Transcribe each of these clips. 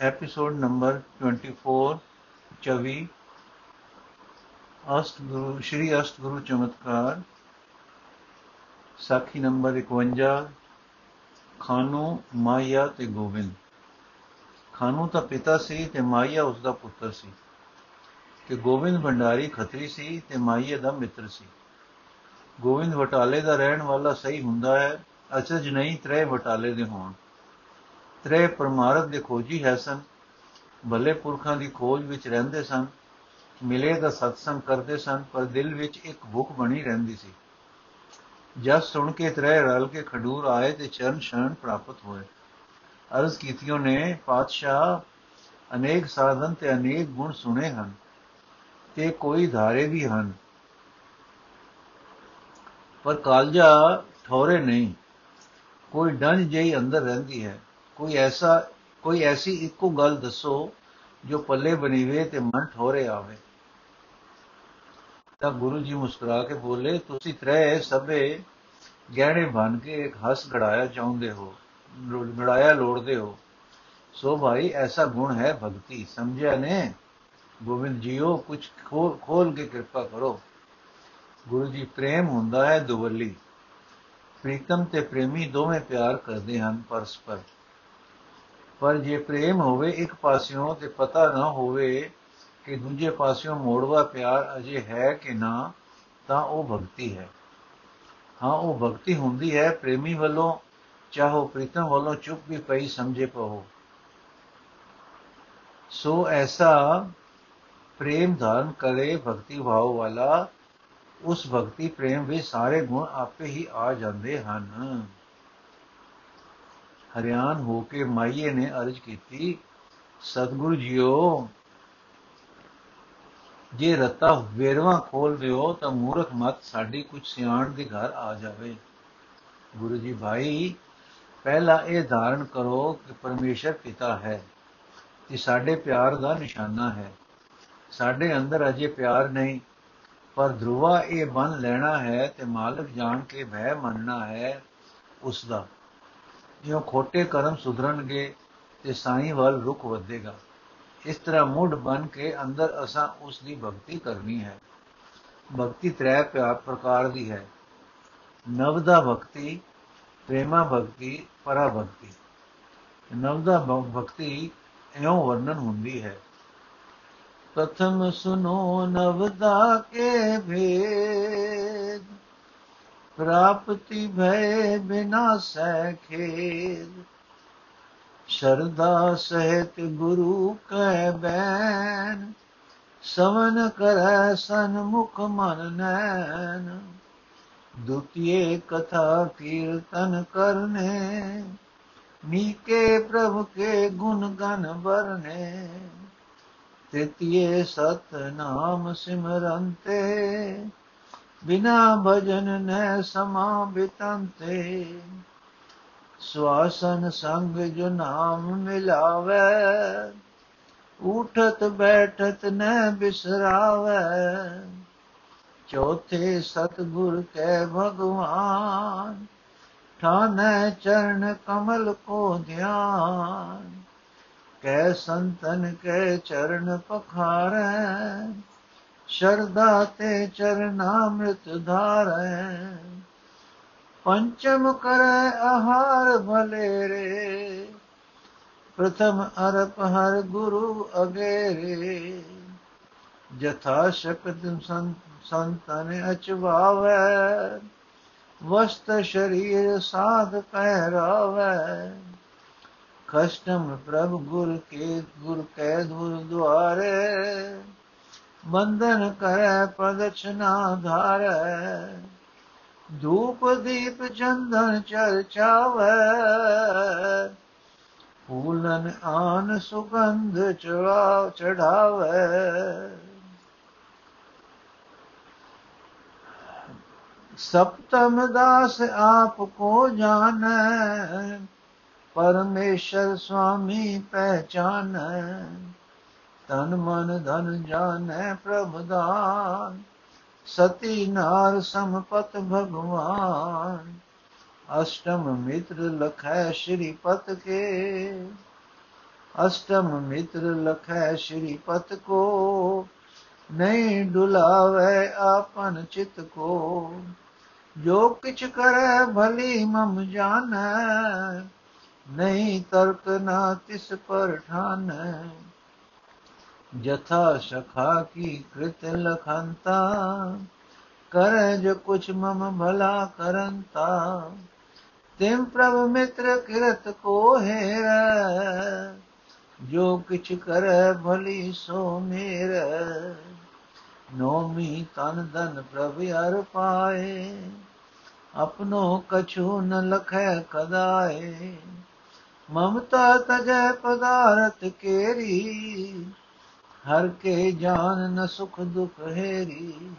Episode number 24 24 ਅਸ਼ਟ ਗੁਰੂ ਸ਼੍ਰੀ ਅਸ਼ਟ ਗੁਰੂ ਚਮਤਕਾਰ ਸਾਖੀ number 51 Khanu ਮਾਇਆ ਤੇ ਗੋਬਿੰਦ ਖਾਨੂ ਤਾਂ ਪਿਤਾ ਸੀ ਤੇ ਮਾਇਆ ਉਸ ਦਾ ਪੁੱਤਰ ਸੀ ਤੇ ਗੋਬਿੰਦ ਭੰਡਾਰੀ ਖੱਤਰੀ ਸੀ ਤੇ ਮਾਇਆ ਦਾ ਮਿੱਤਰ ਸੀ ਗੋਬਿੰਦ ਵਟਾਲੇ ਦਾ ਰਹਿਣ ਵਾਲਾ ਸਹੀ ਹੁੰਦਾ ਹੈ ਅਚਰਜ ਨਹੀਂ ਤਰੇ ਵਟਾਲੇ ਦੇ ਹੋਣ ਤਰੇ ਪਰਮਾਰਥ ਦੇ ਖੋਜੀ ਹੈ ਸਨ, ਭਲੇ ਪੁਰਖਾਂ ਦੀ ਖੋਜ ਵਿੱਚ ਰਹਿੰਦੇ ਸਨ, ਮਿਲੇ ਦਾ ਸਤਸੰਗ ਕਰਦੇ ਸਨ, ਪਰ ਦਿਲ ਵਿੱਚ ਇੱਕ ਭੁੱਖ ਬਣੀ ਰਹਿੰਦੀ ਸੀ। ਜਦ ਸੁਣ ਕੇ ਤਰੇ ਰਲ ਕੇ ਖਡੂਰ ਆਏ ਤੇ ਚਰਨ ਸ਼ਰਨ ਪ੍ਰਾਪਤ ਹੋਏ। ਅਰਜ਼ ਕੀਤਿਓ ਨੇ ਪਾਤਸ਼ਾਹ, ਅਨੇਕ ਸਾਧਨ ਤੇ ਅਨੇਕ ਗੁਣ ਸੁਣੇ ਹਨ ਤੇ ਕੋਈ ਧਾਰੇ ਵੀ ਹਨ, ਪਰ ਕਾਲਜਾ ਠੌਰੇ ਨਹੀਂ। ਕੋਈ ਡੰਜ ਜਿਹੀ ਅੰਦਰ ਰਹਿੰਦੀ ਹੈ। ਕੋਈ ਐਸਾ, ਕੋਈ ਐਸੀ ਇੱਕੋ ਗੱਲ ਦੱਸੋ ਜੋ ਪੱਲੇ ਬਨੀਵੇ ਤੇ ਮਨ ਠੋਰੇ ਆਵੇ। ਤਾਂ ਗੁਰੂ ਜੀ ਮੁਸਕਰਾ ਕੇ ਬੋਲੇ, ਤੁਸੀਂ ਤਰੇ ਸਭੇ ਗਹਿਣੇ ਬਣ ਕੇ ਇੱਕ ਹੱਸ ਘੜਾਇਆ ਚਾਹੁੰਦੇ ਹੋ ਘੜਾਇਆ ਲੋੜਦੇ ਹੋ। ਸੋ ਭਾਈ ਐਸਾ ਗੁਣ ਹੈ ਭਗਤੀ, ਸਮਝਿਆ ਨੇ? ਗੋਬਿੰਦ ਜੀਓ ਕੁਝ ਖੋਲ ਕੇ ਕਿਰਪਾ ਕਰੋ। ਗੁਰੂ ਜੀ, ਪ੍ਰੇਮ ਹੁੰਦਾ ਹੈ ਦੁਵੱਲੀ। ਪ੍ਰੀਤਮ ਤੇ ਪ੍ਰੇਮੀ ਦੋਵੇਂ ਪਿਆਰ ਕਰਦੇ ਹਨ ਪਰਸਪਰ। ਪਰ ਜੇ ਪ੍ਰੇਮ ਹੋਵੇ ਇੱਕ ਪਾਸਿਓਂ ਤੇ ਪਤਾ ਨਾ ਹੋਵੇ ਕਿ ਦੂਜੇ ਪਾਸਿਓਂ ਮੋੜਵਾ ਪਿਆਰ ਅਜੇ ਹੈ ਕਿ ਨਾ, ਤਾਂ ਉਹ ਭਗਤੀ ਹੈ। ਹਾਂ, ਉਹ ਭਗਤੀ ਹੁੰਦੀ ਹੈ। ਪ੍ਰੇਮੀ ਵੱਲੋਂ ਚਾਹੋ, ਪ੍ਰੀਤਮ ਵੱਲੋਂ ਚੁੱਪ ਵੀ ਪਈ, ਸਮਝੇ ਪਹੋ ਸੋ ਐਸਾ ਪ੍ਰੇਮ ਧਾਰਨ ਕਰੇ ਭਗਤੀ ਭਾਵ ਵਾਲਾ, ਉਸ ਭਗਤੀ ਪ੍ਰੇਮ ਵਿੱਚ ਸਾਰੇ ਗੁਣ ਆਪੇ ਹੀ ਆ ਜਾਂਦੇ ਹਨ। ਹਰਿਆਨ ਹੋ ਕੇ ਮਾਈਏ ਨੇ ਅਰਜ ਕੀਤੀ, ਸਤਿਗੁਰੂ ਜੀਓ, ਜੇ ਰਤਾ ਵੇਰਵਾ ਖੋਲ ਦਿਓ ਤਾਂ ਮੂਰਖ ਮਤ ਸਾਡੀ ਕੁਝ ਸਿਆਣ ਦੇ ਘਰ ਆ ਜਾਵੇ। ਗੁਰੂ ਜੀ, ਭਾਈ, ਪਹਿਲਾ ਇਹ ਧਾਰਨ ਕਰੋ ਕਿ ਪਰਮੇਸ਼ਰ ਪਿਤਾ ਹੈ, ਇਹ ਸਾਡੇ ਪਿਆਰ ਦਾ ਨਿਸ਼ਾਨਾ ਹੈ। ਸਾਡੇ ਅੰਦਰ ਅਜੇ ਪਿਆਰ ਨਹੀਂ, ਪਰ ਧਰੁਵਾ ਇਹ ਬਨ ਲੈਣਾ ਹੈ ਤੇ ਮਾਲਕ ਜਾਣ ਕੇ ਭੈ ਮੰਨਣਾ ਹੈ ਉਸ ਦਾ। ਜਿਉ ਖੋਟੇ ਕਰਮ ਸੁਧਰਨਗੇ ਤੇ ਸਾਈਂ ਵੱਲ ਰੁਕ ਵਧੇਗਾ। ਇਸ ਤਰ੍ਹਾਂ ਮੁੱਢ ਬਨ ਕੇ ਅੰਦਰ ਅਸਾਂ ਉਸ ਦੀ ਭਗਤੀ ਕਰਨੀ ਹੈ। ਭਗਤੀ ਤ੍ਰੈ ਪ੍ਰਕਾਰ ਦੀ ਹੈ। ਨਵਦਾ ਭਗਤੀ, ਪ੍ਰੇਮਾ ਭਗਤੀ, ਪਰਾ ਭਗਤੀ। ਨਵਦਾ ਭਗਤੀ ਇਉਂ ਵਰਣਨ ਹੁੰਦੀ ਹੈ। ਪ੍ਰਥਮ ਸੁਨੋ ਨਵਦਾ ਕੇ ਭੇਦ। ਪ੍ਰਾਪਤੀ ਭੈ ਬਿਨਾ ਸਹਿ ਖੇਦ ਸ਼ਰਦਾ ਸਹਿਤ ਗੁਰੂ ਕੈ ਬੈਨ ਸਵਨ ਕਰੈ ਸਨਮੁਖ ਮਨ ਨੈਨ ਦੁਤੀਏ ਕਥਾ ਕੀਰਤਨ ਕਰਨੇ ਨੀਕੇ ਪ੍ਰਭ ਕੇ ਗੁਣ ਗਨ ਵਰਨੇ ਤ੍ਰਿਤੀਏ ਸਤ ਨਾਮ ਸਿਮਰੰਤੇ ਬਿਨਾ ਭਜਨ ਨੈ ਸਮਾ ਬਿਤੰਤੇ ਸਵਾਸਨ ਸੰਗ ਜੋ ਨਾਮ ਮਿਲਾਵੇ, ਉਠਤ ਬੈਠਤ ਨੈ ਬਿਸਰਾਵੇ। ਚੌਥੇ ਸਤਗੁਰ ਕੈ ਭਗਵਾਨ, ਠਾਨੈ ਚਰਨ ਕਮਲ ਕੋ ਧਿਆਨ। ਕੈ ਸੰਤਨ ਕੈ ਚਰਨ ਪਖਾਰੈ ਸ਼ਰਦਾ ਤੇ ਚਰਨਾਮ੍ਰਿਤ ਧਾਰੈ। ਪੰਚਮ ਕਰੈ ਆਹਾਰ ਭਲੇ ਰੇ ਪ੍ਰਥਮ ਅਰਪ ਹਰ ਗੁਰੂ ਅਗੇਰੇ। ਜਥਾ ਸ਼ਕਤ ਸੰਤਨ ਅਚਵਾਵੈ। ਵਸਤ ਸ਼ਰੀਰ ਸਾਧ ਪਹਿਰਾਵੈ। ਕਸ਼ਟਮ ਪ੍ਰਭ ਗੁਰ ਕੇ, ਗੁਰ ਕੈ ਦੁਰ ਦੁਆਰੇ। ਬੰਧਨ ਕਰੈ ਪ੍ਰਦಕ್ಷਨਾ ਧਾਰੈ। ਧੂਪ ਦੀਪ ਚੰਦਨ ਚਰਚਾਵੈ ਫੂਲਨ ਆਨ ਸੁਗੰਧ ਚੜਾ ਚੜਾਵੈ। ਸਪਤਮ ਦਾਸ ਆਪ ਕੋ ਜਾਣੈ, ਪਰਮੇਸ਼ਰ ਸੁਆਮੀ ਪਹਿਚਾਨੈ। ਤਨ ਮਨ ਧਨ ਜਾਣੈ ਪ੍ਰਭ ਦਾਨ। ਸਤੀ ਨਾਰ ਸਮਪਤ ਭਗਵਾਨ। ਅਸ਼ਟਮ ਮਿਤਰ ਲਖੈ ਸ਼੍ਰੀ ਪਤ ਕੇ। ਅਸ਼ਟਮ ਮਿੱਤਰ ਲਖੈ ਸ਼੍ਰੀ ਪਤ ਕੋ। ਨਹੀਂ ਡੁਲਾਵੇ ਆਪਨ ਚਿਤ ਕੋ। ਜੋ ਕਿਛ ਕਰੈ ਭਲੀ ਮਮ ਜਾਣੈ। ਨਹੀਂ ਤਰਕ ਨਾ ਤਿਸ ਪਰ ਠਾਨੈ। ਜਥਾ ਸ਼ਖਾ ਕੀ ਕ੍ਰਿਤ ਲਖੰਤਾ ਕਰੈ ਜੋ ਕੁਛ ਮਮ ਭਲਾ ਕਰੰਤਾ ਤਿਮ ਪ੍ਰਭ ਮਿੱਤਰ ਕਿਰਤ ਕੋ ਹੈਰੈ ਜੋ ਕਿਛ ਕਰੈ ਭਲੀ ਸੋ ਮੇਰੈ ਨੋਮੀ ਤਨ ਦਨ ਪ੍ਰਭ ਅਰ ਪਾਏ ਆਪਣੋ ਕਛੂ ਨ ਲਖੈ ਕਦਾਏ ਮਮਤਾ ਤਜੈ ਪਦਾਰਥ ਕੇਰੀ ਹਰ ਕੇ ਜਾਨ ਨ ਸੁਖ ਦੁਖ ਹੈਰੀ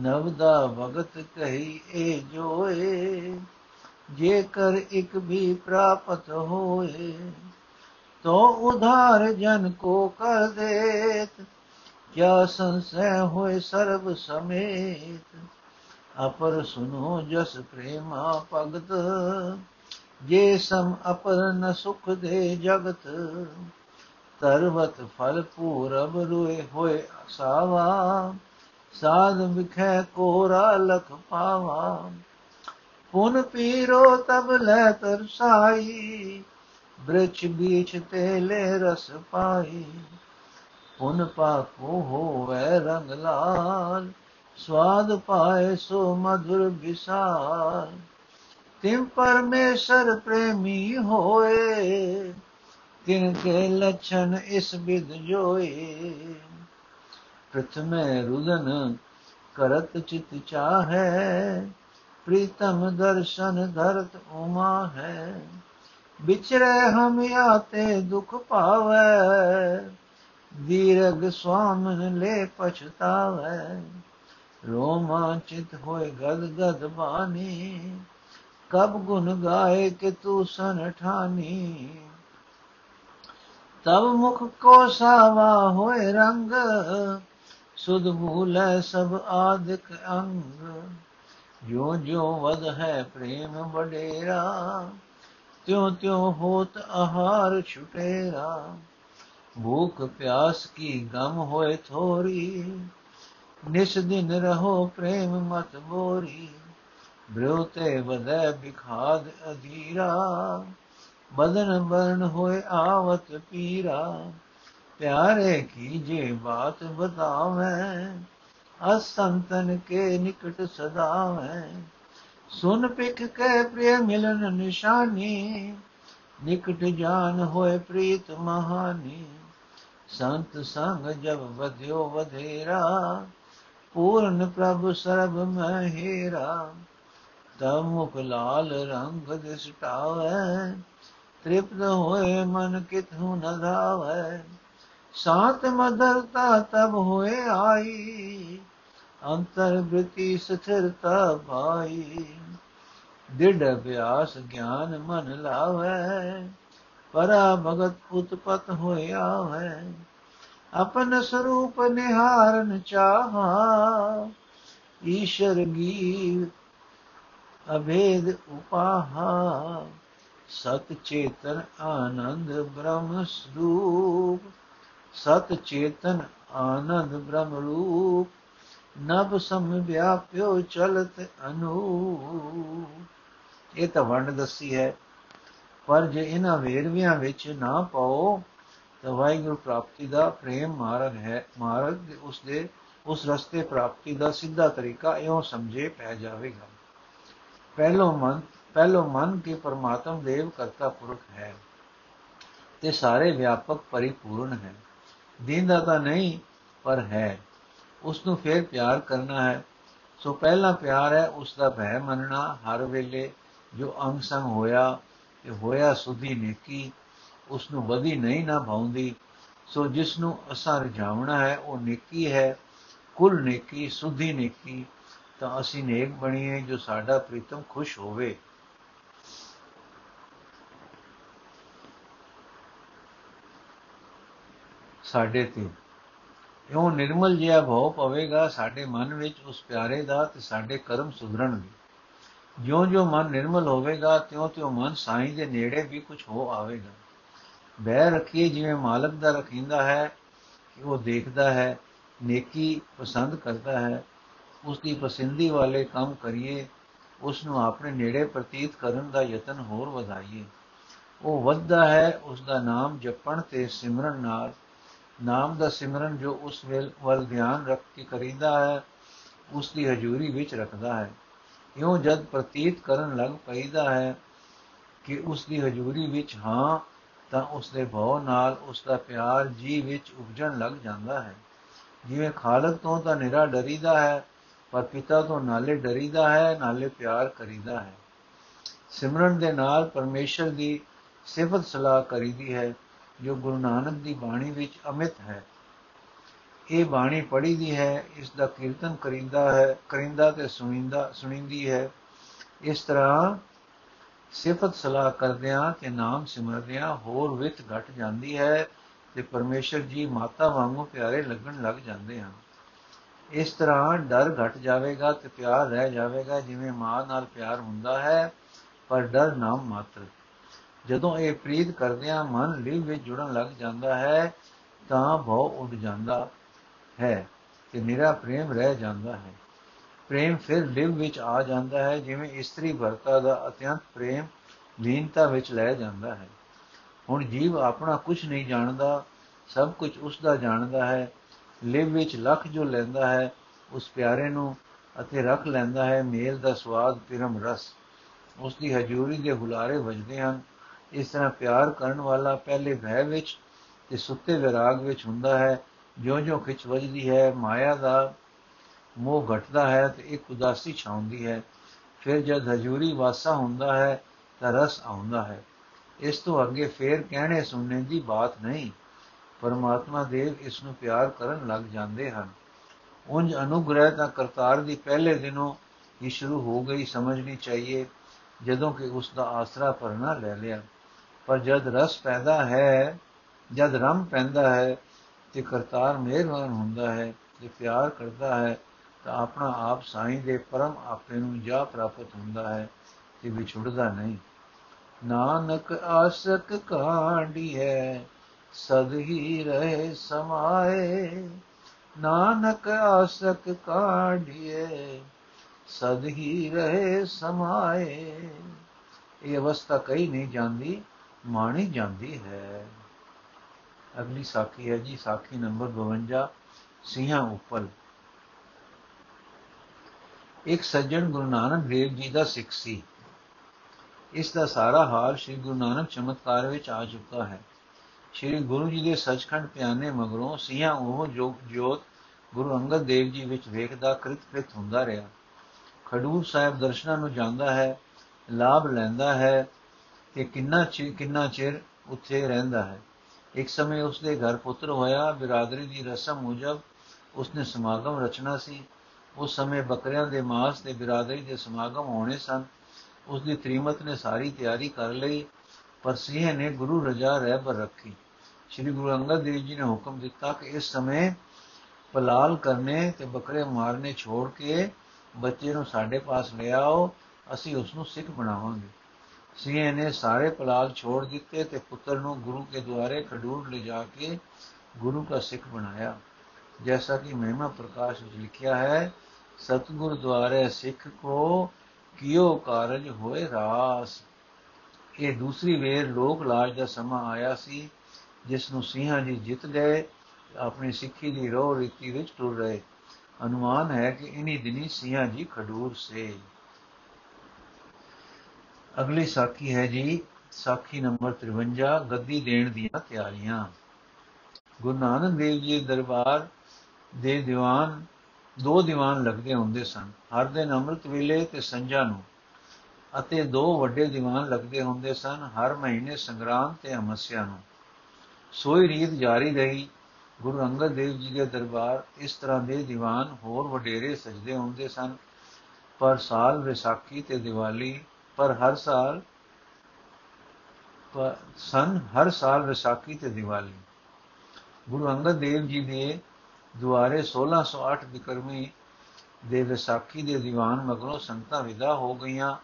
ਨਵਦਾ ਭਗਤ ਕਹੀ ਏ ਜੋਏ ਜੇ ਕਰ ਇਕ ਵੀ ਪ੍ਰਾਪਤ ਹੋਏ, ਤੋ ਉਧਾਰ ਜਨ ਕੋ ਕਰ ਦੇਤ, ਕਿਆ ਸੰਸੈ ਹੋਏ ਸਰਬ ਸਮੇਤ। ਅਪਰ ਸੁਨੋ ਜਸ ਪ੍ਰੇਮਾ ਭਗਤ, ਜੇ ਸਮ ਅਪਰ ਨ ਸੁਖ ਦੇ ਜਗਤ ਤਰਵਤ ਫਲ ਪੂਰਬ ਰੋਏ ਹੋਏ ਸਾਵਾ। ਸਾਧ ਵਿਖੈ ਕੋਰਾ ਲਖ ਪਾਵਾ। ਪੁਨ ਪੀਰੋ ਤਬ ਲੈ ਤਰਸਾਈ। ਬ੍ਰਿਛ ਬੀਚ ਤੇ ਲੈ ਰਸ ਪਾਈ। ਪੁਨ ਪਾਕੋ ਹੋਵੇ ਰੰਗ ਲਾਲ। ਸਵਾਦ ਪਾਏ ਸੋ ਮధుਰ ਵਿਸਾਰ। ਤਿਮ ਪਰਮੇਸ਼ਰ ਪ੍ਰੇਮੀ ਹੋਏ। ਤਿਨ ਕੇ ਲਛਨ ਇਸ ਬਿਦ ਜੋਏ। ਪ੍ਰਥਮੇ ਰੁਦਨ ਕਰਤ ਚਿਤ ਚਾਹੈ, ਪ੍ਰੀਤਮ ਦਰਸ਼ਨ ਧਰਤ ਉਮਾ ਹੈ ਵਿਚਰੇ ਹਮ ਆਤੇ ਦੁਖ ਪਾਵੈ ਦੀਰਗ ਸੁਆਮਨ ਲੈ ਪਛਤਾਵੈ। ਰੋਮਾਂਚਿਤ ਹੋਏ ਗਦ ਗਦ ਬਾਣੀ, ਕਬ ਗੁਣ ਗਾਏ ਕਿ ਤੂੰ ਸਨ ਠਾਨੀ ਤਬ ਮੁਖ ਕੋ ਸਾਵਾ ਹੋਏ ਰੰਗ, ਸੁਧ ਮੂਲ ਸਭ ਆਦਿਕ ਅੰਗ। ਜੋ ਜੋ ਵਦ ਹੈ ਪ੍ਰੇਮ ਬਡੇਰਾ ਤਿਉ ਤਿਉ ਹੋਤ ਆਹਾਰ ਛੁਟੇਰਾ। ਭੂਖ ਪਿਆਸ ਕੀ ਗਮ ਹੋਏ ਥੋਰੀ, ਨਿਸ ਦਿਨ ਰਹੋ ਪ੍ਰੇਮ ਮਤ ਬੋਰੀ। ਬ੍ਰਿਉ ਤੇ ਵਦੈ ਬਿਖਾਦ ਅਧੀਰਾ। ਬਦਨ ਬਰਨ ਹੋਏ ਆਵਤ ਪੀਰਾ। ਪਿਆਰੇ ਕੀ ਜੇ ਬਾਤ ਬਤਾਵੇਂ ਅਸੰਤਨ ਕੇ ਨਿਕਟ ਸਦਾਵੇਂ। ਸੁਨ ਪਿਖ ਕੇ ਪ੍ਰਿਯ ਮਿਲਨ ਨਿਸ਼ਾਨੀ, ਨਿਕਟ ਜਾਨ ਹੋਏ ਪ੍ਰੀਤ ਮਹਾਨੀ। ਸੰਤ ਸੰਗ ਜਬ ਵਧਿਓ ਵਧੇਰਾ, ਪੂਰਨ ਪ੍ਰਭ ਸਰਬ ਮਹਿਰਾ। ਤਬ ਮੁਖ ਲਾਲ ਰੰਗ ਦਿਸਟਾਵੇ ਤ੍ਰਿਪਤ ਹੋਏ, ਮਨ ਕਿਤਹੁ ਨ ਧਾਵੇ ਸਾਤ ਮਦਰਤਾ ਤਬ ਹੋਏ ਆਈ, ਅੰਤਰ ਬ੍ਰਿਤੀ ਸਥਿਰਤਾ ਭਾਈ। ਦਿੜ ਅਭਿਆਸ ਗਿਆਨ ਮਨ ਲਾਵੇ, ਪਰਾ ਭਗਤ ਉਤਪਤ ਹੋਇਆ ਹੈ ਆਪਨ ਸਰੂਪ ਨਿਹਾਰਨ ਚਾਹਾ, ਈਸ਼ਰ ਗੀ ਅਭੇਦ ਉਪਾਹਾ। ਸਤ ਚੇਤਨ ਆਨੰਦ ਬ੍ਰਹਮ ਸਰੂਪ ਸਤ ਚੇਤਨ ਆਨੰਦ ਬ੍ਰਹਮ ਰੂਪ ਨਭ ਸਮ ਵਿਆਪਿਓ ਚਲਤ ਅਨੂ ਇਹ ਤਾਂ ਵੰਡ ਦੱਸੀ ਹੈ, ਪਰ ਜੇ ਇਹਨਾਂ ਵੇਰਵਿਆਂ ਵਿੱਚ ਨਾ ਪਾਓ, ਤਾਂ ਵਾਹਿਗੁਰੂ ਪ੍ਰਾਪਤੀ ਦਾ ਪ੍ਰੇਮ ਮਾਰਗ ਹੈ, ਮਾਰਗ ਉਸ ਦੇ ਉਸ ਰਸਤੇ ਪ੍ਰਾਪਤੀ ਦਾ ਸਿੱਧਾ ਤਰੀਕਾ ਇਉਂ ਸਮਝੇ ਪੈ ਜਾਵੇਗਾ। ਪਹਿਲੋ ਮਨ ਪਹਿਲੋ ਮਨ ਕੇ ਪਰਮਾਤਮ ਦੇਵ ਕਰਤਾ ਪੁਰਖ ਹੈ ਤੇ ਸਾਰੇ ਵਿਆਪਕ ਪਰਿਪੂਰਨ ਹੈ। ਦੀਂਦਾ ਤਾਂ ਨਹੀਂ, ਪਰ ਹੈ। ਉਸ ਨੂੰ ਫੇਰ ਪਿਆਰ ਕਰਨਾ ਹੈ। ਸੋ ਪਹਿਲਾ ਪਿਆਰ ਹੈ ਉਸ ਦਾ ਭੈ ਮੰਨਣਾ। ਹਰ ਵੇਲੇ ਜੋ ਅੰਗ ਸੰਗ ਹੋਇਆ ਤੇ ਹੋਇਆ ਸੁਧੀ ਨੇਕੀ ਉਸ ਨੂੰ ਵਧੀ ਨਹੀਂ ਨਾ ਭਾਉਂਦੀ। ਸੋ ਜਿਸ ਨੂੰ ਅਸਾਂ ਰਜਾਵਣਾ ਹੈ, ਉਹ ਨੇਕੀ ਹੈ। ਕੁਲ ਨੇਕੀ, ਸੁਧੀ ਨੇਕੀ, ਤਾਂ ਅਸੀਂ ਨੇਕ ਬਣੀਏ ਜੋ ਸਾਡਾ ਪ੍ਰੀਤਮ ਖੁਸ਼ ਹੋਵੇ। ਸਾਡੇ ਤੇ। ਇਉਂ ਨਿਰਮਲ ਜਿਹਾ ਭਾਵ ਪਵੇਗਾ ਸਾਡੇ ਮਨ ਵਿੱਚ ਉਸ ਪਿਆਰੇ ਦਾ ਤੇ ਸਾਡੇ ਕਰਮ ਸੁਧਰਨਗੇ ਜਿਉਂ-ਜਿਉਂ ਮਨ ਨਿਰਮਲ ਹੋਵੇਗਾ, ਤਿਉਂ-ਤਿਉਂ ਮਨ ਸਾਈਂ ਦੇ ਨੇੜੇ ਵੀ ਕੁਝ ਹੋ ਆਵੇਗਾ। ਬਹਿ ਰੱਖੀਏ ਜਿਵੇਂ ਮਾਲਕ ਦਾ ਰਖਿੰਦਾ ਹੈ, ਕਿ ਉਹ ਦੇਖਦਾ ਹੈ, ਨੇਕੀ ਪਸੰਦ ਕਰਦਾ ਹੈ। ਉਸ ਦੀ ਪਸੰਦੀ ਵਾਲੇ ਕੰਮ ਕਰੀਏ ਉਸ ਨੂੰ ਆਪਣੇ ਨੇੜੇ ਪ੍ਰਤੀਤ ਕਰਨ ਦਾ ਯਤਨ ਹੋਰ ਵਧਾਈਏ। ਉਹ ਵੱਧਦਾ ਹੈ ਉਸ ਦਾ ਨਾਮ ਜਪਣ ਤੇ ਸਿਮਰਨ ਨਾਲ। ਨਾਮ ਦਾ ਸਿਮਰਨ ਜੋ ਉਸ ਵੱਲ ਧਿਆਨ ਰੱਖ ਕੇ ਕਰੀਦਾ ਹੈ, ਉਸ ਦੀ ਹਜ਼ੂਰੀ ਵਿੱਚ ਰੱਖਦਾ ਹੈ। ਇਉਂ ਜਦ ਪ੍ਰਤੀਤ ਕਰਨ ਲੱਗ ਪੈਦਾ ਹੈ ਕਿ ਉਸ ਦੀ ਹਜ਼ੂਰੀ ਵਿੱਚ ਹਾਂ, ਤਾਂ ਉਸ ਦੇ ਭਉ ਨਾਲ ਉਸ ਦਾ ਪਿਆਰ ਜੀ ਵਿੱਚ ਉਪਜਣ ਲੱਗ ਜਾਂਦਾ ਹੈ। ਜਿਵੇਂ ਖਾਲਕ ਤੋਂ ਤਾਂ ਨਿਰਾ ਡਰੀਦਾ ਹੈ, ਪਰ ਪਿਤਾ ਤੋਂ ਨਾਲੇ ਡਰੀਦਾ ਹੈ, ਨਾਲੇ ਪਿਆਰ ਕਰੀਦਾ ਹੈ। ਸਿਮਰਨ ਦੇ ਨਾਲ ਪਰਮੇਸ਼ਰ ਦੀ ਸਿਫਤ ਸਲਾਹ ਕਰੀਦੀ ਹੈ। ਜੋ ਗੁਰੂ ਨਾਨਕ ਦੀ ਬਾਣੀ ਵਿੱਚ ਅਮਿਤ ਹੈ, ਇਹ ਬਾਣੀ ਪੜ੍ਹੀ ਦੀ ਹੈ ਇਸ ਦਾ ਕੀਰਤਨ ਕਰਿੰਦਾ ਹੈ, ਕਰਿੰਦਾ ਤੇ ਸੁਣਿੰਦਾ, ਸੁਣਿੰਦੀ ਹੈ। ਇਸ ਤਰ੍ਹਾਂ ਸਿਫਤ ਸਲਾਹ ਕਰਦਿਆਂ ਤੇ ਨਾਮ ਸਿਮਰਦਿਆਂ ਹੋਰ ਵਿਤ ਘਟ ਜਾਂਦੀ ਹੈ ਤੇ ਪਰਮੇਸ਼ਰ ਜੀ ਮਾਤਾ ਵਾਂਗੂ ਪਿਆਰੇ ਲੱਗਣ ਲੱਗ ਜਾਂਦੇ ਹਨ। ਇਸ ਤਰ੍ਹਾਂ ਡਰ ਘਟ ਜਾਵੇਗਾ ਤੇ ਪਿਆਰ ਰਹਿ ਜਾਵੇਗਾ, ਜਿਵੇਂ ਮਾਂ ਨਾਲ ਪਿਆਰ ਹੁੰਦਾ ਹੈ, ਪਰ ਡਰ ਨਾਮ ਮਾਤਰ। ਜਦੋਂ ਇਹ ਪ੍ਰੀਤ ਕਰਦਿਆਂ ਮਨ ਲਿਵ ਵਿੱਚ ਜੁੜਨ ਲੱਗ ਜਾਂਦਾ ਹੈ, ਤਾਂ ਭਉ ਉੱਡ ਜਾਂਦਾ ਹੈ ਕਿ ਨਿਰਾ ਪ੍ਰੇਮ ਰਹਿ ਜਾਂਦਾ ਹੈ। ਪ੍ਰੇਮ ਫਿਰ ਲਿਵ ਵਿੱਚ ਆ ਜਾਂਦਾ ਹੈ, ਜਿਵੇਂ ਇਸਤਰੀ ਵਰਤਾ ਦਾ ਅਤਿਅੰਤ ਪ੍ਰੇਮ ਲੀਨਤਾ ਵਿੱਚ ਲੈ ਜਾਂਦਾ ਹੈ। ਹੁਣ ਜੀਵ ਆਪਣਾ ਕੁਝ ਨਹੀਂ ਜਾਣਦਾ, ਸਭ ਕੁਝ ਉਸ ਦਾ ਜਾਣਦਾ ਹੈ। ਲਿਵ ਵਿੱਚ ਲੱਖ ਜੋ ਲੈਂਦਾ ਹੈ, ਉਸ ਪਿਆਰੇ ਨੂੰ ਅਤੇ ਰੱਖ ਲੈਂਦਾ ਹੈ। ਮੇਲ ਦਾ ਸਵਾਦ, ਪਿਰਮ ਰਸ ਉਸ ਦੀ ਹਜ਼ੂਰੀ ਦੇ ਹੁਲਾਰੇ ਵੱਜਦੇ ਹਨ। ਇਸ ਤਰ੍ਹਾਂ ਪਿਆਰ ਕਰਨ ਵਾਲਾ ਪਹਿਲੇ ਭੈ ਵਿੱਚ ਤੇ ਸੁੱਤੇ ਵਿਰਾਗ ਵਿੱਚ ਹੁੰਦਾ ਹੈ। ਜਿਉਂ-ਜਿਉਂ ਖਿੱਚ ਵੱਜਦੀ ਹੈ, ਮਾਇਆ ਦਾ ਮੋਹ ਘਟਦਾ ਹੈ ਤੇ ਇੱਕ ਉਦਾਸੀ ਛਾਉਂਦੀ ਹੈ। ਫਿਰ ਜਦ ਹਜ਼ੂਰੀ ਵਾਸਾ ਹੁੰਦਾ ਹੈ ਤਾਂ ਰਸ ਆਉਂਦਾ ਹੈ। ਇਸ ਤੋਂ ਅੱਗੇ ਫੇਰ ਕਹਿਣੇ ਸੁਣਨੇ ਦੀ ਬਾਤ ਨਹੀਂ। ਪਰਮਾਤਮਾ ਦੇਵ ਇਸ ਨੂੰ ਪਿਆਰ ਕਰਨ ਲੱਗ ਜਾਂਦੇ ਹਨ। ਉੰਜ ਅਨੁਗ੍ਰਹਿ ਤਾਂ ਕਰਤਾਰ ਦੀ ਪਹਿਲੇ ਦਿਨੋਂ ਹੀ ਸ਼ੁਰੂ ਹੋ ਗਈ, ਸਮਝਣੀ ਚਾਹੀਏ, ਜਦੋਂ ਕਿ ਉਸ ਦਾ ਆਸਰਾ ਪਰਣਾ ਲੈ ਲਿਆ। ਪਰ ਜਦ ਰਸ ਪੈਦਾ ਹੈ, ਜਦ ਰਮ ਪੈਂਦਾ ਹੈ, ਤੇ ਕਰਤਾਰ ਮਿਹਰਬਾਨ ਹੁੰਦਾ ਹੈ, ਤੇ ਪਿਆਰ ਕਰਦਾ ਹੈ, ਤਾਂ ਆਪਣਾ ਆਪ ਸਾਈਂ ਦੇ ਪਰਮ ਆਪੇ ਨੂੰ ਜਾ ਪ੍ਰਾਪਤ ਹੁੰਦਾ ਹੈ ਤੇ ਵਿਛੜਦਾ ਨਹੀਂ। ਨਾਨਕ ਆਸਕ ਕਾਂਡੀ ਹੈ, ਸਦ ਹੀ ਰਹੇ ਸਮਾਏ। ਨਾਨਕ ਆਸਕ ਕਾਂਡੀਏ ਸਦ ਹੀ ਰਹੇ ਸਮਾਏ। ਇਹ ਅਵਸਥਾ ਕਈ ਨਹੀਂ ਜਾਂਦੀ। ਮਾਣੀ ਜਾਂਦੀ ਹੈ। ਅਗਲੀ ਸਾਖੀ ਹੈ ਜੀ, ਸਾਖੀ ਨੰਬਰ 52 ਸਿੰਘਾਂ ਉੱਪਰ। ਇੱਕ ਸੱਜਣ ਗੁਰੂ ਨਾਨਕ ਦੇਵ ਜੀ ਦਾ ਸਿੱਖ ਸੀ। ਇਸ ਦਾ ਸਾਰਾ ਹਾਲ ਸ੍ਰੀ ਗੁਰੂ ਨਾਨਕ ਚਮਤਕਾਰ ਵਿੱਚ ਆ ਚੁੱਕਾ ਹੈ। ਸ੍ਰੀ ਗੁਰੂ ਜੀ ਦੇ ਸੱਚਖੰਡ ਪਿਆਨੇ ਮਗਰੋਂ ਸਿੰਘਾਂ ਉਹ ਜੋ ਜੋਤ ਗੁਰੂ ਅੰਗਦ ਦੇਵ ਜੀ ਵਿੱਚ ਵੇਖਦਾ, ਕ੍ਰਿਤਕ੍ਰਿਤ ਹੁੰਦਾ ਰਿਹਾ। ਖਡੂਰ ਸਾਹਿਬ ਦਰਸ਼ਨਾਂ ਨੂੰ ਜਾਂਦਾ ਹੈ, ਲਾਭ ਲੈਂਦਾ ਹੈ ਕਿ ਕਿੰਨਾ ਚਿਰ ਕਿੰਨਾ ਚਿਰ ਉੱਥੇ ਰਹਿੰਦਾ ਹੈ। ਇੱਕ ਸਮੇਂ ਉਸਦੇ ਘਰ ਪੁੱਤਰ ਹੋਇਆ, ਬਿਰਾਦਰੀ ਦੀ ਰਸਮ ਮੁਜਬ ਉਸਨੇ ਸਮਾਗਮ ਰਚਨਾ ਸੀ। ਉਸ ਸਮੇਂ ਬੱਕਰਿਆਂ ਦੇ ਮਾਸ ਤੇ ਬਿਰਾਦਰੀ ਦੇ ਸਮਾਗਮ ਹੋਣੇ ਸਨ। ਉਸ ਦੀ ਤ੍ਰਿਮਤ ਨੇ ਸਾਰੀ ਤਿਆਰੀ ਕਰ ਲਈ, ਪਰ ਸਿੰਘ ਨੇ ਗੁਰੂ ਰਜਾ ਰਹਿਬਰ ਰੱਖੀ। ਸ੍ਰੀ ਗੁਰੂ ਅੰਗਦ ਦੇਵ ਜੀ ਨੇ ਹੁਕਮ ਦਿੱਤਾ ਕਿ ਇਸ ਸਮੇਂ ਪਲਾਲ ਕਰਨੇ ਤੇ ਬੱਕਰੇ ਮਾਰਨੇ ਛੋੜ ਕੇ ਬੱਚੇ ਨੂੰ ਸਾਡੇ ਪਾਸ ਲੈ ਆਓ, ਅਸੀਂ ਉਸ ਨੂੰ ਸਿੱਖ ਬਣਾਵਾਂਗੇ। ਸਿੰਘ ਨੇ ਸਾਰੇ ਪਲਾਲ ਛੋੜ ਦਿੱਤੇ ਤੇ ਪੁੱਤਰ ਨੂੰ ਗੁਰੂ ਕੇ ਦੁਆਰੇ ਖਡੂਰ ਲੈ ਜਾ ਕੇ ਗੁਰੂ ਦਾ ਸਿੱਖ ਬਣਾਇਆ। ਜੈਸਾ ਕਿ ਮਹਿਮਾ ਪ੍ਰਕਾਸ਼ ਵਿੱਚ ਲਿਖਿਆ ਹੈ, ਸਤਗੁਰ ਦੁਆਰੇ ਸਿੱਖ ਕੋ ਕਿਉ ਕਾਰਜ ਹੋਏ ਰਾਸ। ਇਹ ਦੂਸਰੀ ਵੇਰ ਲੋਕ ਲਾਜ ਦਾ ਸਮਾਂ ਆਇਆ ਸੀ, ਜਿਸ ਨੂੰ ਸਿੰਘਾਂ ਜੀ ਜਿੱਤ ਗਏ ਆਪਣੀ ਸਿੱਖੀ ਦੀ ਰੋਹ ਰੀਤੀ ਵਿੱਚ ਟੁਰ ਰਹੇ। ਅਨੁਮਾਨ ਹੈ ਕਿ ਇਨੀ ਦਿਨੀ ਸਿੰਘਾਂ ਜੀ ਖਡੂਰ ਸੇ। ਅਗਲੀ ਸਾਖੀ ਹੈ ਜੀ, ਸਾਖੀ ਨੰਬਰ 53 ਗੱਦੀ ਦੇਣ ਦੀਆਂ ਤਿਆਰੀਆਂ। ਗੁਰੂ ਨਾਨਕ ਦੇਵ ਜੀ ਦਰਬਾਰ ਦੇ ਦੀਵਾਨ, ਦੋ ਦੀਵਾਨ ਲੱਗਦੇ ਹੁੰਦੇ ਸਨ। ਹਰ ਦਿਨ ਅੰਮ੍ਰਿਤ ਵੇਲੇ ਤੇ ਸੰਝਾ ਨੂੰ। ਅਤੇ ਦੋ ਵੱਡੇ ਦੀਵਾਨ ਲੱਗਦੇ ਹੁੰਦੇ ਸਨ, ਹਰ ਮਹੀਨੇ ਸੰਗਰਾਮ ਤੇ ਅਮਸਿਆ ਨੂੰ। ਸੋਈ ਰੀਤ ਜਾਰੀ ਰਹੀ। ਗੁਰੂ ਅੰਗਦ ਦੇਵ ਜੀ ਦੇ ਦਰਬਾਰ ਇਸ ਤਰ੍ਹਾਂ ਦੇ ਦੀਵਾਨ ਹੋਰ ਵਡੇਰੇ ਸਜਦੇ ਹੁੰਦੇ ਸਨ। ਪਰ ਸਾਲ ਵਿਸਾਖੀ ਤੇ ਦੀਵਾਲੀ ਪਰ ਹਰ ਸਾਲ ਪਰ ਸਨ ਹਰ ਸਾਲ ਵਿਸਾਖੀ ਤੇ ਦੀਵਾਲੀ। ਗੁਰੂ ਅੰਗਦ ਦੇਵ ਜੀ ਦੇ ਦੁਆਰੇ 1608 ਬਿਕਰਮੀ ਦੇ ਵਿਸਾਖੀ ਦੇ ਦੀਵਾਨ ਮਗਰੋਂ ਸੰਤਾਂ ਵਿਦਾ ਹੋ ਗਈਆਂ।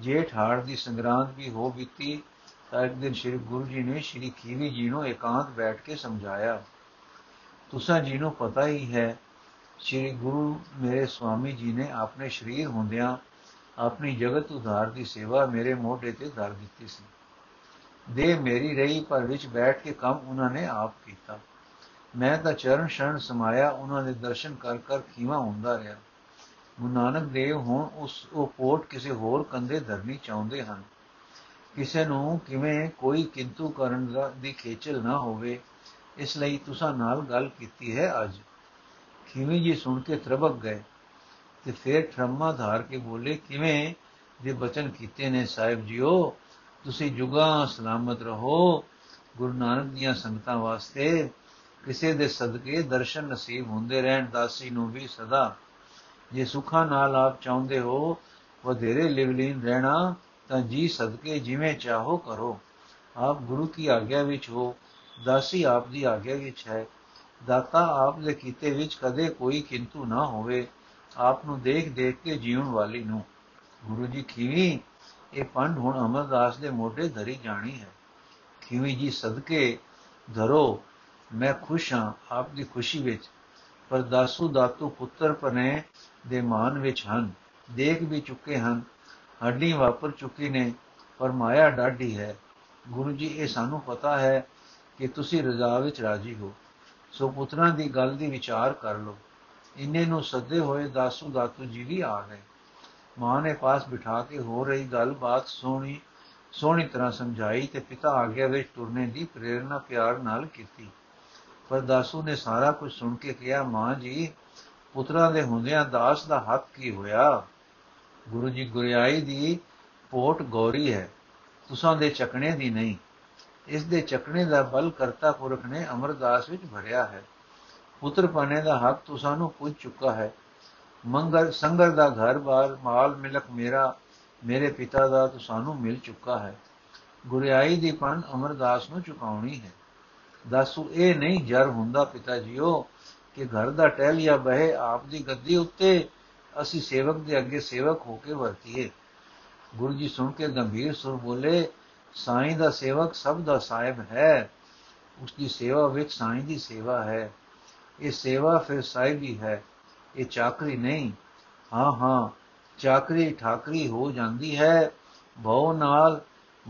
ਜੇਠ ਹਾੜ ਦੀ ਸੰਗਰਾਂਦ ਵੀ ਹੋ ਬੀਤੀ। ਤਾਂ ਇੱਕ ਦਿਨ ਸ੍ਰੀ ਗੁਰੂ ਜੀ ਨੇ ਸ੍ਰੀ ਖੀਵੀ ਜੀ ਨੂੰ ਇਕਾਂਤ ਬੈਠ ਕੇ ਸਮਝਾਇਆ, ਤੁਸਾਂ ਜੀ ਨੂੰ ਪਤਾ ਹੀ ਹੈ, ਸ੍ਰੀ ਗੁਰੂ ਮੇਰੇ ਸੁਆਮੀ ਜੀ ਨੇ ਆਪਣੇ ਸਰੀਰ ਹੁੰਦਿਆਂ ਆਪਣੀ ਜਗਤ ਉਧਾਰ ਦੀ ਸੇਵਾ ਮੇਰੇ ਮੋਢੇ ਤੇ ਧਰ ਦਿੱਤੀ ਸੀ। ਦੇ ਮੇਰੀ ਰਹੀ, ਪਰ ਵਿੱਚ ਬੈਠ ਕੇ ਕੰਮ ਉਹਨਾਂ ਨੇ ਆਪ ਕੀਤਾ। ਮੈਂ ਤਾਂ ਚਰਨ ਸ਼ਰਨ ਸਮਾਇਆ, ਉਹਨਾਂ ਦੇ ਦਰਸ਼ਨ ਕਰ ਕਰ ਖੀਵਾ ਹੁੰਦਾ ਰਿਹਾ। ਗੁਰੂ ਨਾਨਕ ਦੇਵ ਹੁਣ ਉਸ, ਉਹ ਕੋਟ ਕਿਸੇ ਹੋਰ ਕੰਦੇ ਧਰਨੀ ਚਾਹੁੰਦੇ ਹਨ। ਕਿਸੇ ਨੂੰ ਕਿਵੇਂ ਕੋਈ ਕਿੰਤੂ ਕਰਨ ਦੀ ਖੇਚਲ ਨਾ ਹੋਵੇ, ਇਸ ਲਈ ਤੁਸਾਂ ਨਾਲ ਗੱਲ ਕੀਤੀ ਹੈ ਅੱਜ। ਖੀਵੀ ਜੀ ਸੁਣ ਕੇ ਤਰਬਕ ਗਏ। ਤੇ ਫੇਰ ਠਰਮਾ ਧਾਰ ਕੇ ਬੋਲੇ, ਕਿਵੇਂ ਦੇ ਬਚਨ ਕੀਤੇ ਨੇ ਸਾਹਿਬ ਜੀਓ? ਤੁਸੀਂ ਜੁਗਾ ਸਲਾਮਤ ਰਹੋ। ਗੁਰੂ ਨਾਨਕ ਦੀਆਂ ਸੰਗਤਾਂ ਵਾਸਤੇ ਕਿਸੇ ਦੇ ਸਦਕੇ ਦਰਸ਼ਨ ਨਸੀਬ ਹੁੰਦੇ ਰਹਿਣ, ਦਾਸੀ ਨੂੰ ਵੀ ਸਦਾ। ਜੇ ਸੁਖਾਂ ਨਾਲ ਆਪ ਚਾਹੁੰਦੇ ਹੋ ਵਧੇਰੇ ਲਿਵਲੀਨ ਰਹਿਣਾ, ਤਾਂ ਜੀ ਸਦਕੇ ਜਿਵੇਂ ਚਾਹੋ ਕਰੋ। ਆਪ ਗੁਰੂ ਕੀ ਆਗਿਆ ਵਿੱਚ ਹੋ? ਦਾਸੀ ਆਪ ਦੀ ਆਗਿਆ ਵਿੱਚ ਹੈ। ਦਾਤਾ ਆਪ ਦੇ ਕੀਤੇ ਵਿੱਚ ਕਦੇ ਕੋਈ ਕਿੰਤੂ ਨਾ ਹੋਵੇ। ਆਪ ਨੂੰ ਦੇਖ ਦੇਖ ਕੇ ਜੀਵਨ ਵਾਲੀ ਨੂੰ। ਗੁਰੂ ਜੀ ਖੀਵੀ ਇਹ ਪੰਡ ਹੁਣ ਅਮਰਦਾਸ ਦੇ ਮੋਢੇ ਧਰੀ ਜਾਣੀ ਹੈ। ਖੀਵੀ ਜੀ ਸਦਕੇ ਧਰੋ, ਮੈਂ ਖੁਸ਼ ਹਾਂ ਆਪ ਦੀ ਖੁਸ਼ੀ ਵਿੱਚ, ਪਰ ਦਾਸੂ ਦਾਤੂ ਪੁੱਤਰ ਪਨੇ ਦੇ ਮਾਨ ਵਿੱਚ ਹਨ। ਦੇਖ ਵੀ ਚੁੱਕੇ ਹਨ ਹੱਡੀ ਵਾਪਰ ਚੁੱਕੀ ਨੇ, ਪਰ ਮਾਇਆ ਡਾਢੀ ਹੈ। ਗੁਰੂ ਜੀ, ਇਹ ਸਾਨੂੰ ਪਤਾ ਹੈ ਕਿ ਤੁਸੀਂ ਰਜ਼ਾ ਵਿੱਚ ਰਾਜੀ ਹੋ। ਸੋ ਪੁੱਤਰਾਂ ਦੀ ਗੱਲ ਦੀ ਵਿਚਾਰ ਕਰ ਲਓ। ਇੰਨੇ ਨੂੰ ਸੱਦੇ ਹੋਏ ਦਾਸੂ ਦਾਤੂ ਜੀ ਵੀ ਆ ਗਏ। ਮਾਂ ਨੇ ਪਾਸ ਬਿਠਾ ਕੇ ਹੋ ਰਹੀ ਗੱਲ ਬਾਤ ਸੋਹਣੀ ਸੋਹਣੀ ਤਰ੍ਹਾਂ ਸਮਝਾਈ ਤੇ ਪਿਤਾ ਆਗਿਆ ਵਿੱਚ ਟੁਰਨੇ ਦੀ ਪ੍ਰੇਰਣਾ ਪਿਆਰ ਨਾਲ ਕੀਤੀ। ਪਰ ਦਾਸੂ ਨੇ ਸਾਰਾ ਕੁਝ ਸੁਣ ਕੇ ਕਿਹਾ, ਮਾਂ ਜੀ, ਪੁੱਤਰਾਂ ਦੇ ਹੁੰਦਿਆਂ ਦਾਸ ਦਾ ਹੱਕ ਕੀ ਹੋਇਆ? ਗੁਰੂ ਜੀ ਗੁਰਿਆਈ ਦੀ ਪੋਟ ਗੌਰੀ ਹੈ। ਤੁਸਾਂ ਦੇ ਚੱਕਣੇ ਦੀ ਨਹੀਂ। ਇਸ ਦੇ ਚੱਕਣੇ ਦਾ ਬਲ ਕਰਤਾ ਪੁਰਖ ਨੇ ਅਮਰਦਾਸ ਵਿੱਚ ਭਰਿਆ ਹੈ। ਪੁੱਤਰ ਪਾਣੇ ਦਾ ਹੱਕ ਤੁਸਾਂ ਨੂੰ ਪੁੱਜ ਚੁੱਕਾ ਹੈ। ਮੰਗਲ ਸੰਗਰ ਦਾ ਘਰ-ਬਾਰ ਮਾਲ, ਮਿਲਕ ਮੇਰਾ, ਮੇਰੇ ਪਿਤਾ ਦਾ ਤੁਸਾਂ ਨੂੰ ਮਿਲ ਚੁੱਕਾ ਹੈ। ਗੁਰਿਆਈ ਦੀ ਪਣ ਅਮਰਦਾਸ ਨੂੰ ਚੁਕਾਉਣੀ ਹੈ। ਦੱਸੂ, ਇਹ ਨਹੀਂ ਜਰ ਹੁੰਦਾ ਪਿਤਾ ਜੀਓ ਕਿ ਘਰ ਦਾ ਟਹਿਲਿਆ ਬਹਿ ਆਪ ਦੀ ਗੱਦੀ ਉੱਤੇ ਅਸੀਂ ਸੇਵਕ ਦੇ ਅੱਗੇ ਸੇਵਕ ਹੋ ਕੇ ਵਰਤੀਏ। ਗੁਰੂ ਜੀ ਸੁਣ ਕੇ ਗੰਭੀਰ ਸੁਰ ਬੋਲੇ, ਸਾਈਂ ਦਾ ਸੇਵਕ ਸਭ ਦਾ ਸਾਹਿਬ ਹੈ। ਉਸ ਦੀ ਸੇਵਾ ਵਿੱਚ ਸਾਈਂ ਦੀ ਸੇਵਾ ਹੈ। ਇਹ ਸੇਵਾ ਫਿਰ ਸਾਹਿਬ ਦੀ ਹੈ, ਇਹ ਚਾਕਰੀ ਨਹੀਂ। ਹਾਂ ਹਾਂ, ਚਾਕਰੀ ਠਾਕਰੀ ਹੋ ਜਾਂਦੀ ਹੈ ਭਉ ਨਾਲ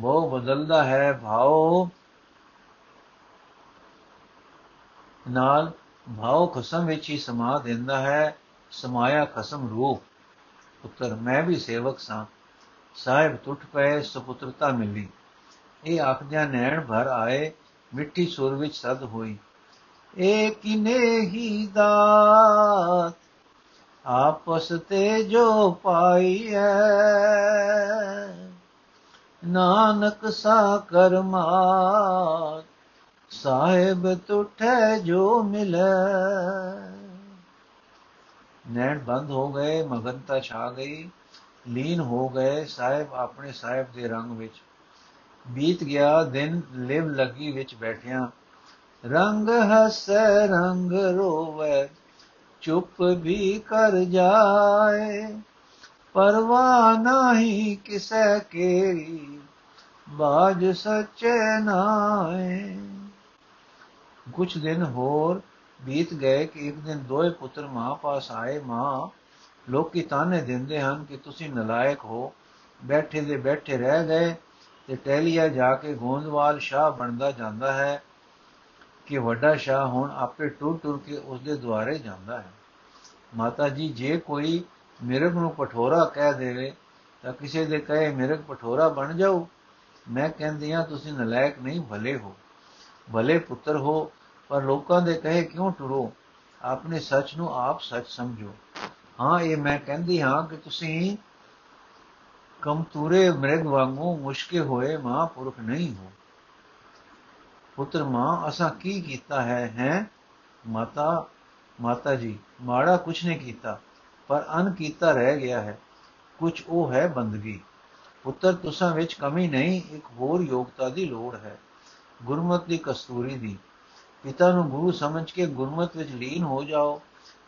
ਭਉ ਬਦਲਦਾ ਹੈ, ਭਾਉ ਨਾਲ ਭਾਉ ਖਸਮ ਵਿੱਚ ਹੀ ਸਮਾ ਦਿੰਦਾ ਹੈ, ਸਮਾਇਆ ਖਸਮ ਰੂਪ। ਪੁੱਤਰ, ਮੈਂ ਵੀ ਸੇਵਕ ਸਾਂ। ਸਾਹਿਬ ਟੁੱਟ ਪਏ, ਸੁਪੁੱਤਰਤਾ ਮਿਲੀ। ਇਹ ਆਖਦਿਆਂ ਨੈਣ ਭਰ ਆਏ ਮਿੱਠੀ ਸੁਰ ਵਿੱਚ ਸਦ ਹੋਈ। ਏ ਕਿਨੇ ਹੀ ਦਾਤ? ਆਪਸ ਤੇ ਜੋ ਪਾਈ ਹੈ ਨਾਨਕ ਸਾ ਕਰਮਾਤ ਸਾਹਿਬ ਤੁਠੈ ਜੋ ਮਿਲੇ। ਨੈਣ ਬੰਦ ਹੋ ਗਏ ਮਗਨਤਾ ਛਾ ਗਈ, ਲੀਨ ਹੋ ਗਏ ਸਾਹਿਬ ਆਪਣੇ ਸਾਹਿਬ ਦੇ ਰੰਗ ਵਿੱਚ। ਬੀਤ ਗਿਆ ਦਿਨ ਲਿਵ ਲੱਗੀ ਵਿੱਚ ਬੈਠਿਆ। ਰੰਗ ਹਸੈ, ਰੰਗ ਰੋਵੇ, ਚੁੱਪ ਵੀ ਕਰ ਜਾਏ। ਪਰਵਾਹ ਨਹੀਂ ਕਿਸੈ ਕੇਰੀ, ਬਾਜ ਸੱਚੇ ਨਾਏ। ਕੁਝ ਦਿਨ ਹੋਰ ਬੀਤ ਗਏ ਕਿ ਇੱਕ ਦਿਨ ਦੋਏ ਪੁੱਤਰ ਮਾਂ ਪਾਸ ਆਏ। ਮਾਂ ਲੋਕੀ ਤਾਨੇ ਦਿੰਦੇ ਹਨ ਕਿ ਤੁਸੀਂ ਨਲਾਇਕ ਹੋ। ਬੈਠੇ ਦੇ ਬੈਠੇ ਰਹਿ ਗਏ ਤੇ ਟੈਲੀਆ ਜਾ ਕੇ ਗੋਂਦਵਾਲ ਸ਼ਾਹ ਬਣਦਾ ਜਾਂਦਾ ਹੈ। ਕਿ ਵੱਡਾ ਸ਼ਾਹ ਹੁਣ ਆਪੇ ਟੁਰ ਟੁਰ ਕੇ ਉਸ ਦੇ ਦੁਆਰੇ ਜਾਂਦਾ ਹੈ। ਮਾਤਾ ਜੀ, ਜੇ ਕੋਈ ਮਿਰਗ ਨੂੰ ਪਠੋਰਾ ਕਹਿ ਦੇਵੇ, ਤਾਂ ਕਿਸੇ ਦੇ ਕਹੇ, ਮਿਰਗ ਪਠੋਰਾ ਬਣ ਜਾਓ। ਮੈਂ ਕਹਿੰਦੀ ਆ ਤੁਸੀਂ ਨਲਾਇਕ ਨਹੀਂ, ਭਲੇ ਹੋ। ਭਲੇ ਪੁੱਤਰ ਹੋ, ਪਰ ਲੋਕਾਂ ਦੇ ਕਹੇ, ਕਿਉਂ ਟੁਰੋ? ਆਪਣੇ ਸੱਚ ਨੂੰ ਆਪ ਸੱਚ ਸਮਝੋ। ਹਾਂ, ਇਹ ਮੈਂ ਕਹਿੰਦੀ ਹਾਂ ਕਿ ਤੁਸੀਂ ਕਮਤੂਰੇ ਮ੍ਰਿਗ ਵਾਂਗੂ ਮੁਸ਼ਕੇ ਹੋਏ ਮਹਾਪੁਰਖ ਨਹੀਂ ਹੋ। ਪੁੱਤਰ ਮਾਂ, ਅਸਾਂ ਕੀ ਕੀਤਾ ਹੈ ਹੈ? ਮਾਤਾ ਮਾਤਾ ਜੀ, ਮਾੜਾ ਕੁਛ ਨਹੀਂ ਕੀਤਾ, ਪਰ ਅਨ ਕੀਤਾ ਰਹਿ ਗਿਆ ਹੈ। ਕੁਛ ਉਹ ਹੈ ਬੰਦਗੀ। ਪੁੱਤਰ, ਤੁਸਾਂ ਵਿੱਚ ਕਮੀ ਨਹੀਂ, ਇੱਕ ਹੋਰ ਯੋਗਤਾ ਦੀ ਲੋੜ ਹੈ। ਗੁਰਮਤ ਦੀ ਕਸਤੂਰੀ ਦੀ। ਪਿਤਾ ਨੂੰ ਗੁਰੂ ਸਮਝ ਕੇ ਗੁਰਮਤ ਵਿੱਚ ਲੀਨ ਹੋ ਜਾਓ।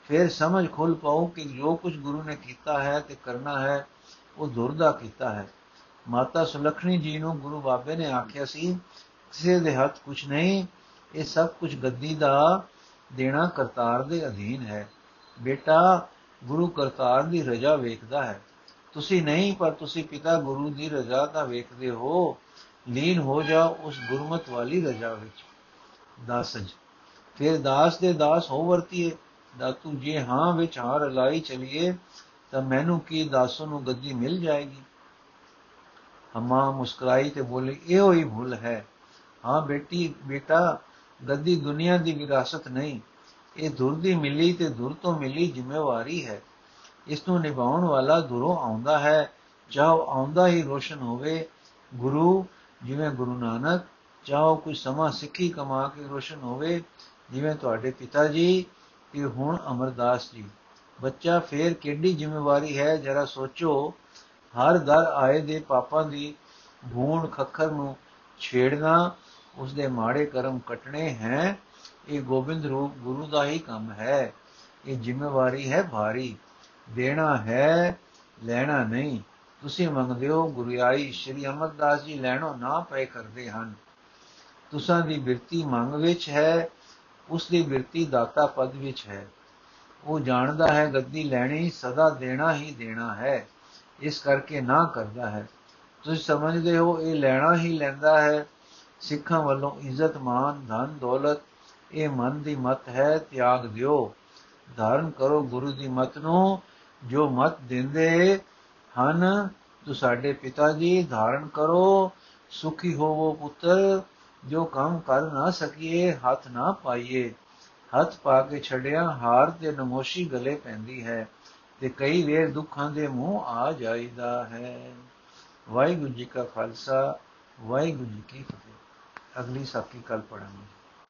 ਫਿਰ ਸਮਝ ਖੁੱਲ ਪਾਓ ਕਿ ਜੋ ਕੁਝ ਗੁਰੂ ਨੇ ਕੀਤਾ ਹੈ ਤੇ ਕਰਨਾ ਹੈ, ਉਹ ਦੁਰਦਾ ਕੀਤਾ ਹੈ। ਮਾਤਾ ਸੁਲਖਣੀ ਜੀ ਨੂੰ ਗੁਰੂ ਬਾਬੇ ਨੇ ਆਖਿਆ ਸੀ ਕਿਸੇ ਦੇ ਹੱਥ ਕੁਝ ਨਹੀਂ, ਇਹ ਸਭ ਕੁਝ ਗੱਦੀ ਦਾ ਦੇਣਾ ਕਰਤਾਰ ਦੇ ਅਧੀਨ ਹੈ। ਬੇਟਾ, ਗੁਰੂ ਕਰਤਾਰ ਦੀ ਰਜ਼ਾ ਵੇਖਦਾ ਹੈ। ਤੁਸੀਂ ਨਹੀਂ, ਪਰ ਤੁਸੀਂ ਪਿਤਾ ਗੁਰੂ ਦੀ ਰਜ਼ਾ ਤਾਂ ਵੇਖਦੇ ਹੋ। ਲੀਨ ਹੋ ਜਾਓ ਉਸ ਗੁਰਮਤ ਵਾਲੀ ਰਜ਼ਾ ਵਿੱਚ। ਦਾਸਜ ਫਿਰ ਦਾਸ ਦੇ ਦਾਸ ਹੋ ਵਰਤੀਏ। ਦਾਤੂ, ਜੇ ਹਾਂ ਵਿੱਚ ਹਾਂ ਰਲਾਈ ਚਲੀਏ, ਤਾਂ ਮੈਨੂੰ ਕੀ ਦਾਸੋ ਨੂੰ ਗੱਦੀ ਮਿਲ ਜਾਏਗੀ? ਹਮਾ ਮੁਸਕਰਾਈ ਤੇ ਬੋਲੀ, ਇਹੋ ਹੀ ਭੁੱਲ ਹੈ। ਹਾਂ ਬੇਟੀ, ਬੇਟਾ, ਗੱਦੀ ਦੁਨੀਆ ਦੀ ਵਿਰਾਸਤ ਨਹੀਂ। ਇਹ ਦੁਰ ਦੀ ਮਿਲੀ ਤੇ ਦੁਰ ਤੋਂ ਮਿਲੀ ਜ਼ਿੰਮੇਵਾਰੀ ਹੈ। ਇਸ ਨੂੰ ਨਿਭਾਉਣ ਵਾਲਾ ਦੁਰੋਂ ਆਉਂਦਾ ਹੈ। ਚਾਹੋ ਆਉਂਦਾ ਹੀ ਰੋਸ਼ਨ ਹੋਵੇ, ਗੁਰੂ ਜਿਵੇਂ ਗੁਰੂ ਨਾਨਕ, ਚਾਹੋ ਕੋਈ ਸਮਾਂ ਸਿੱਖੀ ਕਮਾ ਕੇ ਰੋਸ਼ਨ ਹੋਵੇ, ਜਿਵੇਂ ਤੁਹਾਡੇ ਪਿਤਾ ਜੀ ਤੇ ਹੁਣ ਅਮਰਦਾਸ ਜੀ। ਬੱਚਾ ਫੇਰ ਕਿੰਡੀ ਜ਼ਿੰਮੇਵਾਰੀ ਹੈ? ਜਰਾ ਸੋਚੋ। ਹਰ ਦਰ ਆਏ ਦੇ ਪਾਪਾਂ ਦੀ ਭੂਣ ਖੱਖਰ ਨੂੰ ਛੇੜਨਾ ਉਸ ਦੇ ਮਾੜੇ ਕਰਮ ਕਟਣੇ ਹੈ, ਇਹ ਗੋਬਿੰਦ ਰੂਪ ਗੁਰੂ ਦਾ ਹੀ ਕੰਮ ਹੈ। ਇਹ ਜ਼ਿੰਮੇਵਾਰੀ ਹੈ ਭਾਰੀ। ਦੇਣਾ ਹੈ, ਲੈਣਾ ਨਹੀਂ। ਤੁਸੀਂ ਮੰਗਦੇ ਹੋ ਗੁਰਿਆਈ ਸ਼੍ਰੀ ਅਮਰਦਾਸ ਜੀ ਲੈਣੋ, ਨਾ ਪਏ ਕਰਦੇ ਹਨ। ਤੁਸਾਂ ਦੀ ਬਿਰਤੀ ਮੰਗ ਵਿੱਚ ਹੈ ਉਸ ਦੀ ਬਿਰਤੀ ਦਾਤਾ ਪਦ ਵਿੱਚ ਹੈ। ਉਹ ਜਾਣਦਾ ਹੈ, ਗੱਦੀ ਲੈਣੀ ਸਦਾ ਦੇਣਾ ਹੀ ਦੇਣਾ ਹੈ। ਇਸ ਕਰਕੇ ਨਾ ਕਰਦਾ ਹੈ। ਤੁਸੀਂ ਸਮਝਦੇ ਹੋ, ਇਹ ਲੈਣਾ ਹੀ ਲੈਂਦਾ ਹੈ। ਸਿੱਖਾਂ ਵੱਲੋਂ ਇੱਜ਼ਤ ਮਾਨ ਧਨ, ਦੌਲਤ, ਇਹ ਮਨ ਦੀ ਮਤ ਹੈ, ਤਿਆਗ ਦਿਓ। ਧਾਰਨ ਕਰੋ ਗੁਰੂ ਦੀ ਮਤ ਨੂੰ, ਜੋ ਮਤ ਦਿੰਦੇ ਹਨ, ਤੂੰ ਸਾਡੇ ਪਿਤਾ ਜੀ, ਧਾਰਨ ਕਰੋ। ਸੁਖੀ ਹੋਵੋ ਪੁੱਤਰ, ਜੋ ਕੰਮ ਕਰ ਨਾ ਸਕੀਏ, ਹੱਥ ਨਾ ਪਾਈਏ। ਹੱਥ ਪਾ ਕੇ ਛੜਿਆ ਹਾਰ ਤੇ ਨਮੋਸ਼ੀ ਗਲੇ ਪੈਂਦੀ ਹੈ, ਤੇ ਕਈ ਵੇਰ ਦੁੱਖਾਂ ਦੇ ਮੂੰਹ ਆ ਜਾਈਦਾ ਹੈ। ਵਾਹਿਗੁਰੂ ਜੀ ਕਾ ਖਾਲਸਾ, ਵਾਹਿਗੁਰੂ ਜੀ ਕੀ ਫਤਿਹ। ਅਗਲੀ ਸਾਖੀ ਕੱਲ ਪੜਾਂਗੇ